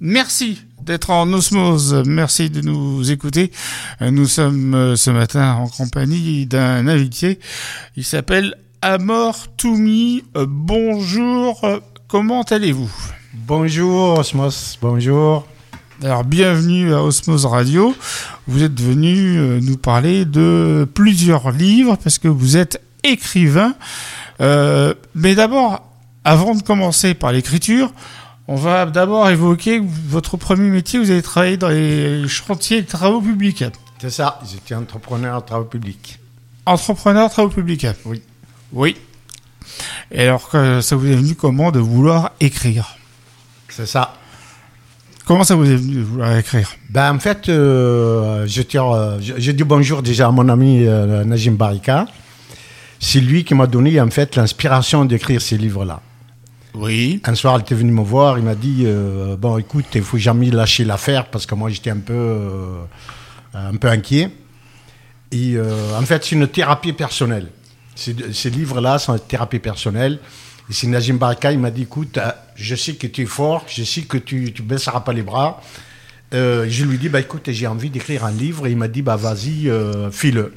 Merci d'être en osmose. Merci de nous écouter. Nous sommes euh, ce matin en compagnie d'un invité. Il s'appelle Amor Toumi. Euh, bonjour. Comment allez-vous? Bonjour Osmos. Bonjour. Alors bienvenue à Osmose Radio. Vous êtes venu euh, nous parler de plusieurs livres parce que vous êtes écrivain. mais d'abord, avant de commencer par l'écriture, on va d'abord évoquer votre premier métier. Vous avez travaillé dans les chantiers de travaux publics. C'est ça, j'étais entrepreneur de travaux publics. Entrepreneur de travaux publics Oui. Oui. Et alors, ça vous est venu comment de vouloir écrire? C'est ça. Comment ça vous est venu de vouloir écrire? Ben, En fait, euh, je, euh, dis bonjour déjà à mon ami euh, Najim Barika. C'est lui qui m'a donné en fait l'inspiration d'écrire ces livres-là. Oui. Un soir, il était venu me voir, il m'a dit euh, Bon, écoute, il faut jamais lâcher l'affaire parce que moi, j'étais un peu, euh, un peu inquiet. Et euh, en fait, c'est une thérapie personnelle. Ces, livres-là sont une thérapie personnelle. Et c'est Najim Baraka, il m'a dit Écoute, je sais que tu es fort, je sais que tu ne baisseras pas les bras. je lui dis bah, Écoute, j'ai envie d'écrire un livre. Et il m'a dit bah, Vas-y, file-le.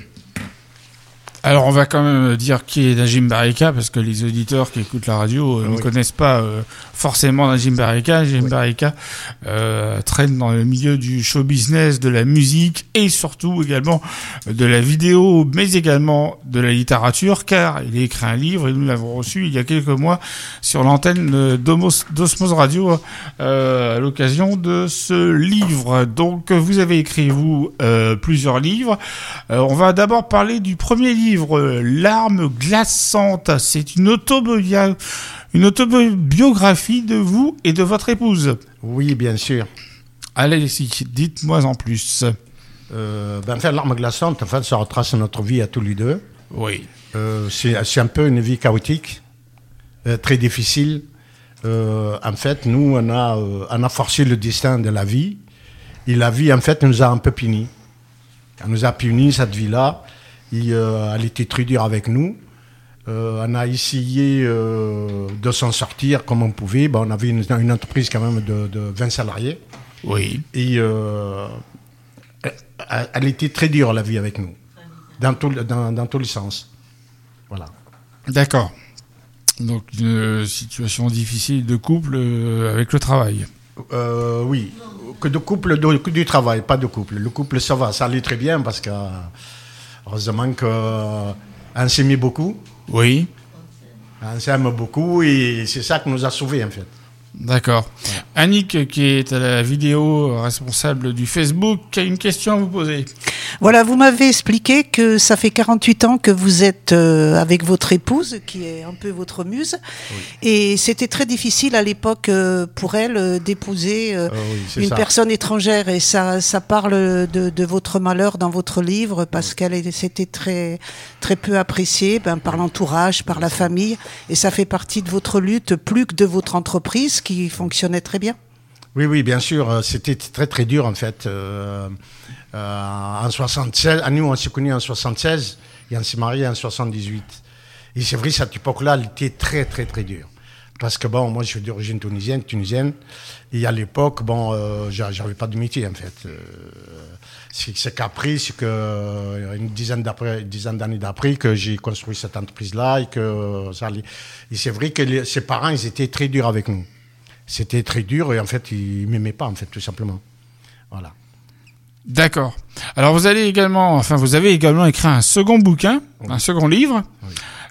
Alors on va quand même dire qui est Najim Barika parce que les auditeurs qui écoutent la radio euh, ne connaissent pas euh, forcément Najim Barika. Najim Barika euh, traîne dans le milieu du show business, de la musique et surtout également de la vidéo, mais également de la littérature car il a écrit un livre et nous l'avons reçu il y a quelques mois sur l'antenne d'Osmos Radio à l'occasion de ce livre. Donc vous avez écrit vous plusieurs livres. on va d'abord parler du premier livre livre L'arme glaçante. C'est une, une autobiographie de vous et de votre épouse. Oui, bien sûr. Allez, dites-moi en plus. Euh, ben, enfin, l'arme glaçante, en fait, ça retrace notre vie à tous les deux. Oui. Euh, c'est un peu une vie chaotique, euh, très difficile. En fait, nous, on a, on a forcé le destin de la vie. Et la vie, en fait, nous a un peu punis. Elle nous a punis, cette vie-là. Euh, elle était très dure avec nous. Euh, on a essayé euh, de s'en sortir comme on pouvait. Ben, on avait une, entreprise quand même de, 20 salariés. Oui. Et elle était très dure la vie avec nous, dans, dans, dans tous les sens. Voilà. D'accord. Donc une situation difficile de couple avec le travail. oui, que de couple, du travail, pas de couple. Le couple, ça va, ça allait très bien parce que Heureusement qu'on euh, s'aimait beaucoup. Oui. On s'aime beaucoup et c'est ça qui nous a sauvés en fait. D'accord. Annick, qui est à la vidéo responsable du Facebook, a une question à vous poser. Voilà, vous m'avez expliqué que ça fait 48 ans que vous êtes euh, avec votre épouse, qui est un peu votre muse. Et c'était très difficile à l'époque euh, pour elle euh, d'épouser ah une personne étrangère. Et ça, ça parle de, votre malheur dans votre livre, parce qu'elle s'était très, très peu appréciée ben, par l'entourage, par la famille. Et ça fait partie de votre lutte, plus que de votre entreprise, qui fonctionnait très bien. Oui, oui, bien sûr. C'était très, très dur, en fait. Euh, en 76, nous on s'est connus en 76 et on s'est mariés en 78. Et c'est vrai, cette époque-là, elle était très, très, très dure. Parce que bon, moi je suis d'origine tunisienne, tunisienne, et à l'époque, bon, euh, j'avais pas de métier en fait. Euh, c'est qu'après, c'est que euh, une dizaine d'années d'après que j'ai construit cette entreprise-là et que ça Et c'est vrai que ses parents, ils étaient très durs avec nous. C'était très dur et en fait, ils m'aimaient pas en fait, tout simplement. Voilà. D'accord. Alors vous allez également, enfin vous avez également écrit un second bouquin, un second livre.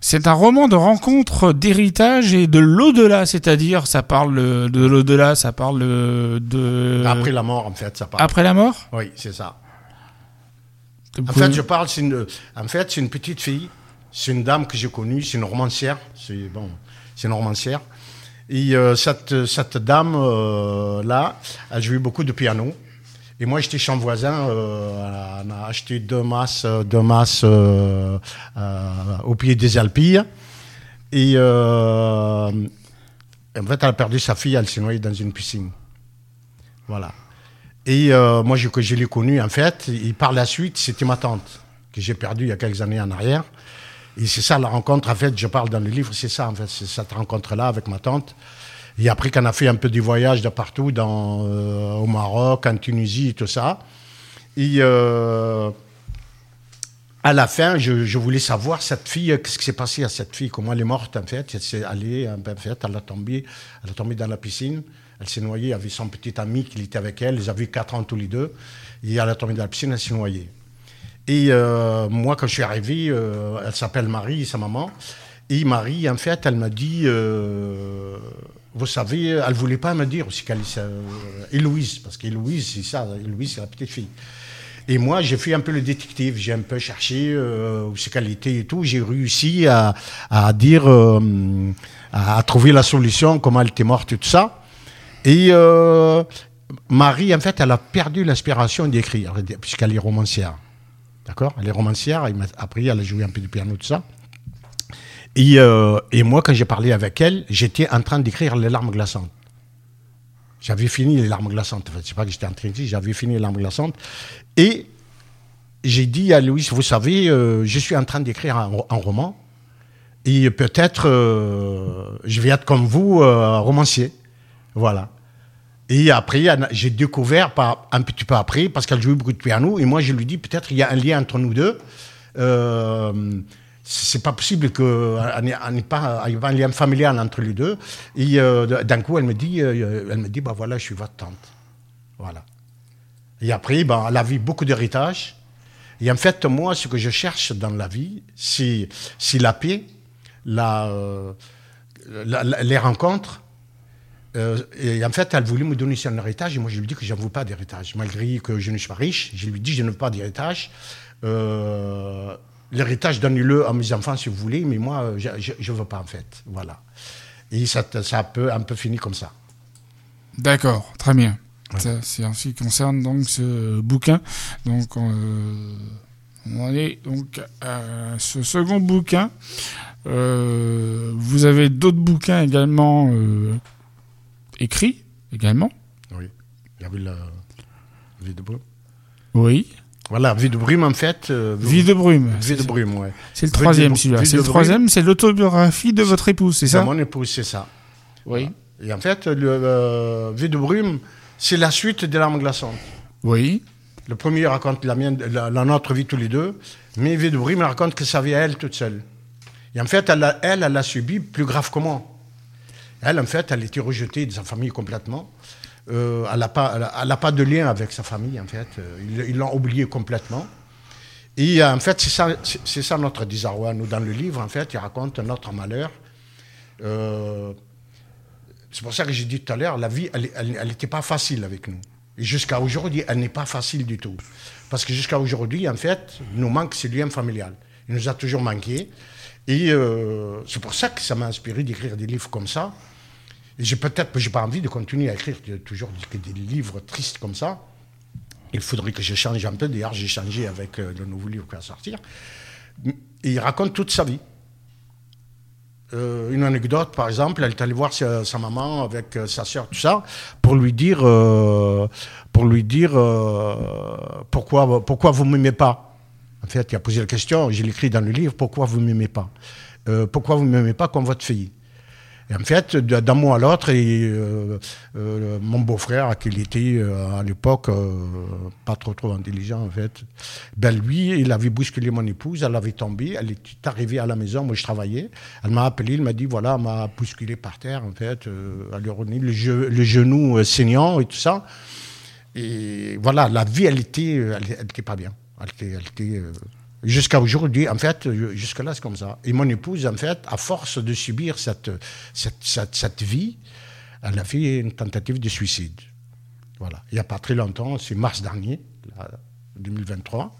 C'est un roman de rencontre, d'héritage et de l'au-delà, c'est-à-dire ça parle de l'au-delà, ça parle de après la mort en fait, ça parle. Après la mort? Oui, c'est ça. En fait, je parle, c'est une, en fait, c'est une petite fille, c'est une dame que j'ai connue, c'est une romancière, c'est bon, c'est une romancière. Et euh, cette, cette dame euh, là, elle jouait beaucoup de piano. Et moi, j'étais champ voisin. Euh, on a acheté deux masses, deux masses euh, euh, au pied des Alpilles. Et en fait, elle a perdu sa fille. Elle s'est noyée dans une piscine. Voilà. Et moi, je, je l'ai connue, en fait. Et par la suite, c'était ma tante que j'ai perdue il y a quelques années en arrière. Et c'est ça la rencontre, en fait, je parle dans le livre, c'est ça, en fait, c'est cette rencontre-là avec ma tante. Et après qu'on a fait un peu des voyages de partout, dans, au Maroc, en Tunisie, tout ça. Et à la fin, je, voulais savoir cette fille, qu'est-ce qui s'est passé à cette fille, comment elle est morte en fait. Elle s'est allée, en fait, elle a tombé, elle a tombé dans la piscine, elle s'est noyée avec son petit ami qui était avec elle, ils avaient 4 ans tous les deux, et elle a tombé dans la piscine, elle s'est noyée. Et euh, moi, quand je suis arrivé, euh, elle s'appelle Marie, sa maman, et Marie, en fait, elle m'a dit, euh, vous savez, elle voulait pas me dire aussi qu'elle est Héloïse, parce qu'Héloïse, c'est ça, Héloïse, c'est la petite fille. Et moi, j'ai fait un peu le détective. J'ai un peu cherché euh, ses qualités et tout. J'ai réussi à, à dire, euh, à, trouver la solution, comment elle était morte et tout ça. Et euh, Marie, en fait, elle a perdu l'inspiration d'écrire, puisqu'elle est romancière. D'accord Elle est romancière. Après, elle a joué un peu du piano, tout ça. Et, euh, et moi, quand j'ai parlé avec elle, j'étais en train d'écrire Les larmes glaçantes. J'avais fini les larmes glaçantes. Enfin, c'est pas que j'étais en train de dire, j'avais fini les larmes glaçantes. Et j'ai dit à Louis, vous savez, euh, je suis en train d'écrire un, roman. Et peut-être euh, je vais être comme vous, romancier. Voilà. Et après, j'ai découvert, un petit peu après, parce qu'elle jouait beaucoup de piano, et moi je lui dis peut-être il y a un lien entre nous deux c'est pas possible qu'il n'y ait pas un lien familial entre les deux. Et euh, d'un coup, elle me dit, euh, elle me dit, bah voilà, je suis votre tante. Voilà. Et après, bah, elle a vu beaucoup d'héritage. Et en fait, moi, ce que je cherche dans la vie, c'est, la paix, euh, la, les rencontres. Et en fait, elle voulait me donner son héritage. Et moi, je lui dis que je ne veux pas d'héritage. Malgré que je ne suis pas riche, je lui dis que je ne veux pas d'héritage. Euh, L'héritage, donnez-le à mes enfants si vous voulez, mais moi, je ne veux pas en fait. Voilà. Et ça, ça a peu, un peu fini comme ça. D'accord, très bien. C'est en ce qui concerne donc ce bouquin. Donc, euh, on est donc à ce second bouquin. Euh, vous avez d'autres bouquins également euh, écrits également. Oui. Il y avait la vie de Oui. Voilà, Vie de brume en fait. Euh, vie de brume. Vie de brume, ouais. C'est le troisième celui-là. C'est le troisième, c'est l'autobiographie de votre épouse, c'est ça? Mon épouse, c'est ça. Oui. Et en fait, le, euh, Vie de brume, c'est la suite des larmes glaçantes. Oui. Le premier raconte la, mienne, la, notre vie tous les deux, mais Vie de brume raconte que ça vient elle toute seule. Et en fait, elle, elle, elle a subi plus grave que moi. Elle, en fait, elle était rejetée de sa famille complètement. Euh, elle n'a pas, pas, de lien avec sa famille, en fait. Euh, ils l'ont oublié complètement. Et euh, en fait, c'est ça, c'est ça notre désarroi. Nous, dans le livre, en fait, il raconte notre malheur. c'est pour ça que j'ai dit tout à l'heure, la vie, elle n'était pas facile avec nous. Et jusqu'à aujourd'hui, elle n'est pas facile du tout. Parce que jusqu'à aujourd'hui, en fait, il nous manque ce lien familial. Il nous a toujours manqué. Et c'est pour ça que ça m'a inspiré d'écrire des livres comme ça, j'ai peut-être, j'ai pas envie de continuer à écrire toujours des livres tristes comme ça. Il faudrait que je change un peu. D'ailleurs, j'ai changé avec euh, le nouveau livre qui va sortir. Et il raconte toute sa vie. Euh, une anecdote, par exemple, elle est allée voir sa, maman avec euh, sa soeur, tout ça, pour lui dire, pour lui dire pourquoi, pourquoi vous ne m'aimez pas. En fait, il a posé la question, je l'écris dans le livre, pourquoi vous ne m'aimez pas? Pourquoi vous ne m'aimez pas comme votre fille? Et en fait, d'un mot à l'autre, et euh, euh, mon beau-frère, qui était euh, à l'époque pas trop trop intelligent en fait, ben lui, il avait bousculé mon épouse, elle avait tombé, elle est arrivée à la maison, moi je travaillais, elle m'a appelé, il m'a dit voilà, elle m'a bousculé par terre en fait, elle lui a le, le genou saignant et tout ça. Et voilà, la vie, elle était, elle, était pas bien. Était Jusqu'à aujourd'hui, en fait, jusque-là, c'est comme ça. Et mon épouse, en fait, à force de subir cette, cette, cette, vie, elle a fait une tentative de suicide. Voilà. Il n'y a pas très longtemps, c'est mars dernier, 2023.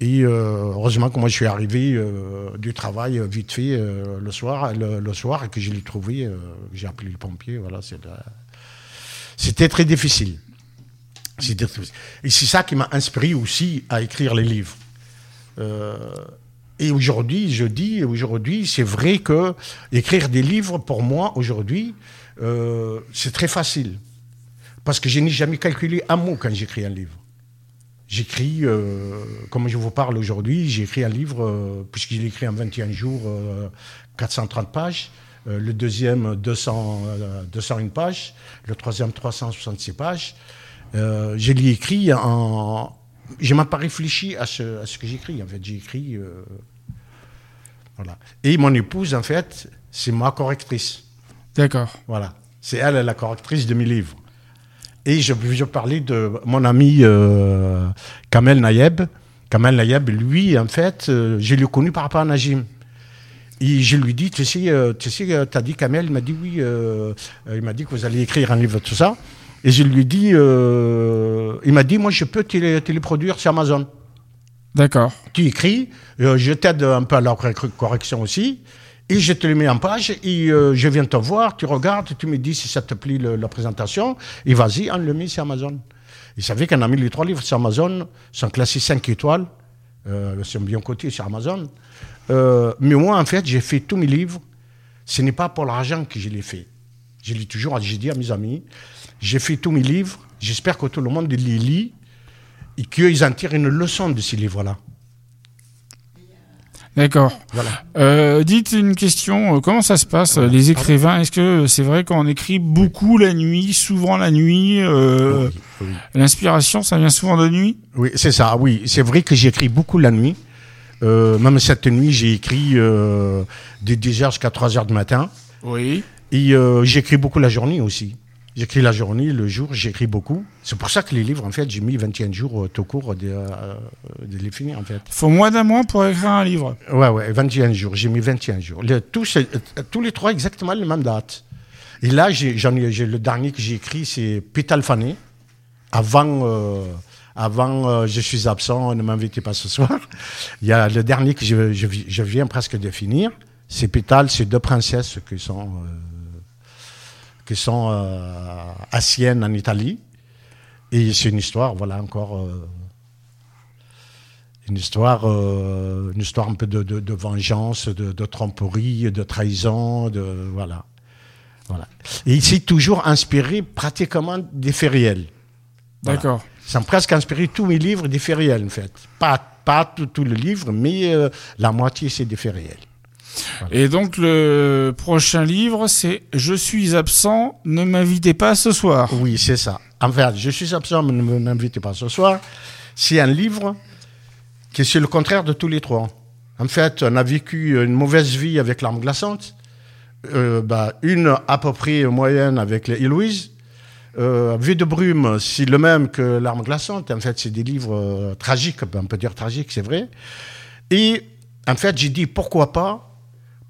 Et euh, heureusement que moi, je suis arrivé euh, du travail euh, vite fait le soir, le, soir, et que je l'ai trouvé, j'ai appelé les pompiers. Voilà, c'était très difficile. Et c'est ça qui m'a inspiré aussi à écrire les livres. Euh, et aujourd'hui, je dis, aujourd'hui, c'est vrai que écrire des livres, pour moi, aujourd'hui, euh, c'est très facile. Parce que je n'ai jamais calculé un mot quand j'écris un livre. J'écris, euh, comme je vous parle aujourd'hui, j'ai écrit un livre, puisqu'il écrit en 21 jours, 430 pages. le deuxième 200, 201 pages, le troisième 366 pages. Je l'ai écrit en. Je n'ai pas réfléchi à ce, à ce que j'écris. En fait, j'ai écrit. voilà. Et mon épouse, en fait, c'est ma correctrice. D'accord. Voilà. C'est elle, la correctrice de mes livres. Et je, je parlais de mon ami euh, Kamel Nayeb. Kamel Nayeb, lui, en fait, euh, je l'ai connu par rapport à Najim. Et je lui dis, tu sais, euh, tu sais, as dit Kamel, il m'a dit oui, il m'a dit que vous allez écrire un livre, tout ça. Et je lui dis, il m'a dit, moi, je peux téléproduire sur Amazon. D'accord. Tu écris, je t'aide un peu à la correction aussi. Et je te le mets en page et euh, je viens te voir, tu regardes, tu me dis si ça te plaît la présentation et vas-y, on le met sur Amazon. Vous savez qu'on a mis les trois livres sur Amazon, sont classés 5 étoiles, euh, sont bien cotés sur Amazon. Euh, mais moi, en fait, j'ai fait tous mes livres. Ce n'est pas pour l'argent que je les fait. Je l'ai toujours, j'ai dit à mes amis, j'ai fait tous mes livres. J'espère que tout le monde les lit et qu'ils en tirent une leçon de ces livres-là. D'accord. Voilà. Euh, dites une question, euh, comment ça se passe les écrivains? Est-ce que c'est vrai qu'on écrit beaucoup la nuit, souvent la nuit euh, L'inspiration, ça vient souvent de nuit? Oui, c'est ça. Oui, c'est vrai que j'écris beaucoup la nuit. même cette nuit, j'ai écrit de 10h jusqu'à 3h du matin. Oui. Et j'écris beaucoup la journée aussi. J'écris la journée, le jour, j'écris beaucoup. C'est pour ça que les livres, en fait, j'ai mis 21 jours euh, tout court de, euh, de, les finir, en fait. faut moins d'un mois pour écrire un livre. Ouais, ouais, 21 jours. J'ai mis 21 jours. tous, euh, tous les trois, exactement la même date. Et là, j'en ai, le dernier que j'ai écrit, c'est Pétal Fané. Avant, avant Je suis absent, ne m'invitez pas ce soir. Il y a le dernier que je, je, viens presque de finir. C'est Pétal, c'est deux princesses qui sont qui sont euh, à Sienne, en Italie. Et c'est une histoire, voilà, encore. Euh, une histoire, euh, une histoire un peu de, vengeance, de, tromperie, de trahison, de voilà, voilà. Et c'est toujours inspiré pratiquement des faits réels. D'accord. Ça presque inspiré tous mes livres des faits réels en fait. Pas pas tout, tout le livre, mais la moitié c'est des faits Et donc le prochain livre, c'est Je suis absent, ne m'invitez pas ce soir. Oui, c'est ça. En fait, Je suis absent, ne m'invitez pas ce soir. C'est un livre qui est le contraire de tous les trois. En fait, on a vécu une mauvaise vie avec l'arme glaçante, euh, bah, une à peu près moyenne avec les Héloïse. Euh, Vie de brume, c'est le même que l'arme glaçante. En fait, c'est des livres euh, tragiques, on peut dire tragiques, c'est vrai. Et en fait, j'ai dit pourquoi pas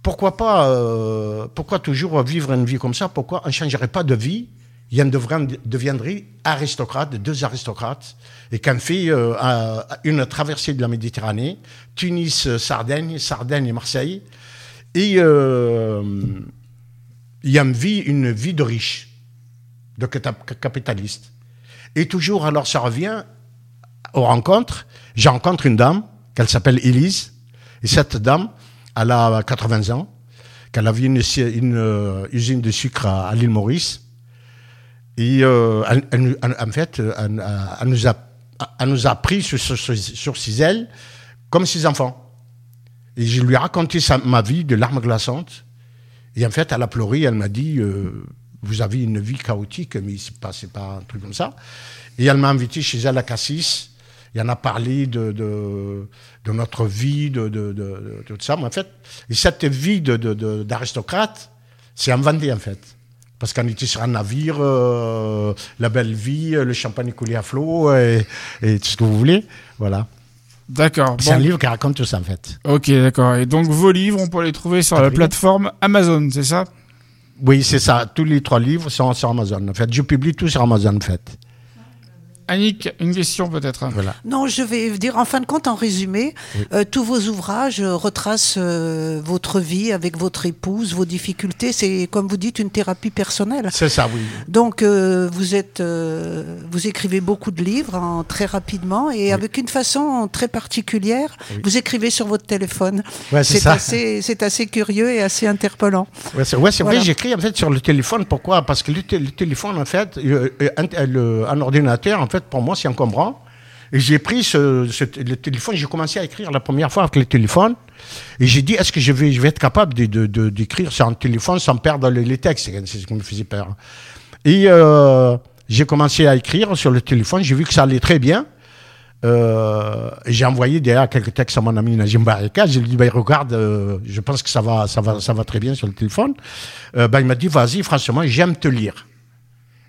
pourquoi pas, euh, pourquoi toujours vivre une vie comme ça? Pourquoi on ne changerait pas de vie? Il deviendrait aristocrate, deux aristocrates, et qu'on fait euh, une traversée de la Méditerranée, Tunis, Sardaigne, Sardaigne et Marseille, et euh, il y a une vie, une vie de riche, de capitaliste. Et toujours, alors ça revient aux rencontres. J'ai rencontré une dame, qu'elle s'appelle Élise, et cette dame, elle a 80 ans, qu'elle avait une, une euh, usine de sucre à, l'île Maurice. Et euh, en fait, elle, nous a, nous a pris sur, ses ailes comme ses enfants. Et je lui ai raconté ma vie de larmes glaçantes. Et en fait, elle a pleuré, elle m'a dit euh, Vous avez une vie chaotique, mais ce n'est pas, pas un truc comme ça. Et elle m'a invité chez elle à Cassis il y en a parlé de, notre vie, de, de, tout ça. Mais en fait, cette vie d'aristocrate, c'est inventé en fait. Parce qu'on était sur un navire, euh, la belle vie, le champagne coulé à flot et, tout ce que vous voulez. Voilà. D'accord. C'est un livre qui raconte tout ça en fait. Ok, d'accord. Et donc vos livres, on peut les trouver sur la plateforme Amazon, c'est ça? Oui, c'est ça. Tous les trois livres sont sur Amazon. En fait, je publie tout sur Amazon en fait. Annick, une question peut-être. Voilà. Non, je vais dire en fin de compte, en résumé, euh, tous vos ouvrages retracent euh, votre vie avec votre épouse, vos difficultés. C'est, comme vous dites, une thérapie personnelle. C'est ça, oui. Donc, euh, vous êtes, vous écrivez beaucoup de livres hein, très rapidement et avec une façon très particulière. Vous écrivez sur votre téléphone. Ouais, c'est, ça. Assez, c'est assez curieux et assez interpellant. Ouais, c'est, vrai, j'écris en fait sur le téléphone. Pourquoi? Parce que le, téléphone, en fait, un, un ordinateur, en fait, pour moi, c'est encombrant. Et j'ai pris le téléphone, j'ai commencé à écrire la première fois avec le téléphone. Et j'ai dit, est-ce que je vais, je être capable d'écrire sur un téléphone sans perdre les, textes? C'est ce qui me faisait peur. Et euh, j'ai commencé à écrire sur le téléphone, j'ai vu que ça allait très bien. Euh, j'ai envoyé derrière quelques textes à mon ami Najim Barika. J'ai lui dit, ben, regarde, euh, je pense que ça va, ça, va, ça va très bien sur le téléphone. Ben, il m'a dit, vas-y, franchement, j'aime te lire.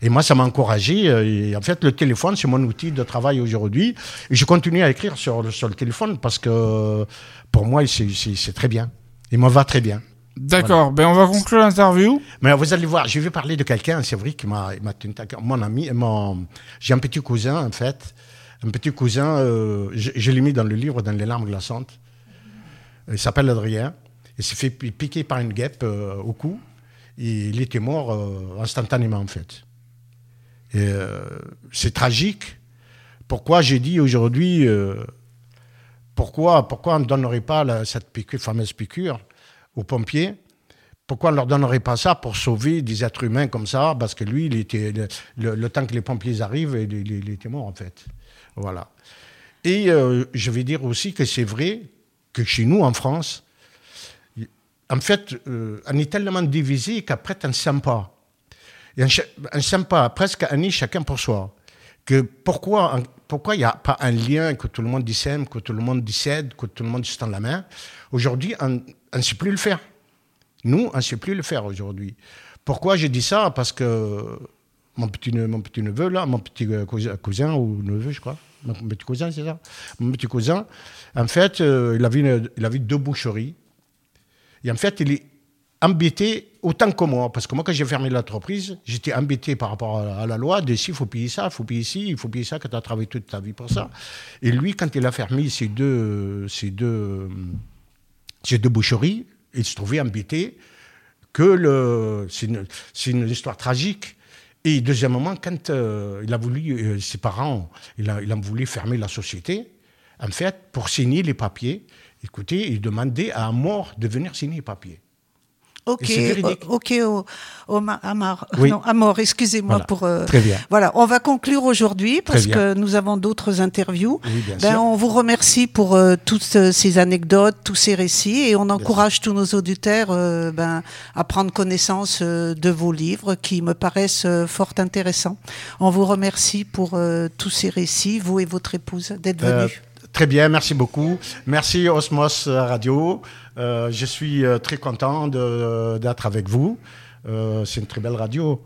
Et moi, ça m'a encouragé. Et en fait, le téléphone, c'est mon outil de travail aujourd'hui. Et je continue à écrire sur, sur le téléphone parce que pour moi, c'est très bien. Il me va très bien. D'accord, ben on va conclure l'interview. Mais vous allez voir, je vais parler de quelqu'un, c'est vrai, qui m'a tenu Mon ami, mon, j'ai un petit cousin, en fait. Un petit cousin, euh, je, l'ai mis dans le livre, dans les larmes glaçantes. Il s'appelle Adrien. Il s'est fait piquer par une guêpe euh, au cou. Et il était mort euh, instantanément, en fait. Et c'est tragique. Pourquoi j'ai dit aujourd'hui, pourquoi, pourquoi on ne donnerait pas cette piqûre, fameuse piqûre aux pompiers? Pourquoi on ne leur donnerait pas ça pour sauver des êtres humains comme ça? Parce que lui, il était, le, temps que les pompiers arrivent, il, était mort en fait. Voilà. Et euh, je vais dire aussi que c'est vrai que chez nous, en France, en fait, euh, on est tellement divisé qu'après, on ne s'aime pas. Ne s'aime pas, presque un nid chacun pour soi. Que pourquoi pourquoi il n'y a pas un lien que tout le monde s'aime, que tout le monde cède, que tout le monde se tend la main? Aujourd'hui, on, ne sait plus le faire. Nous, on ne sait plus le faire aujourd'hui. Pourquoi je dis ça? Parce que mon petit, mon petit neveu, là, mon petit euh, cousin, ou neveu, je crois, mon petit cousin, c'est ça? Mon petit cousin, en fait, euh, il, avait il avait deux boucheries. Et en fait, il est embêté autant que moi. Parce que moi, quand j'ai fermé l'entreprise, j'étais embêté par rapport à, la loi de il faut payer ça, il faut payer ci, il faut payer ça, que tu as travaillé toute ta vie pour ça. Et lui, quand il a fermé ces deux, ces deux ces deux boucheries, il se trouvait embêté que le, c'est une, histoire tragique. Et deuxièmement, quand euh, il a voulu, euh, ses parents, il a, il a voulu fermer la société, en fait, pour signer les papiers, écoutez, il demandait à mort de venir signer les papiers. Ok, ok, Amar, non, Amor, excusez-moi pour. Euh, Très bien. Voilà, on va conclure aujourd'hui parce que nous avons d'autres interviews. ben, On vous remercie pour euh, toutes euh, ces anecdotes, tous ces récits, et on encourage tous nos auditeurs ben, à prendre connaissance de vos livres qui me paraissent fort intéressants. On vous remercie pour tous ces récits, vous et votre épouse, d'être venus. Très bien, merci beaucoup. Merci Osmos Radio. Euh, je suis euh, très content d'être avec vous. Euh, c'est une très belle radio.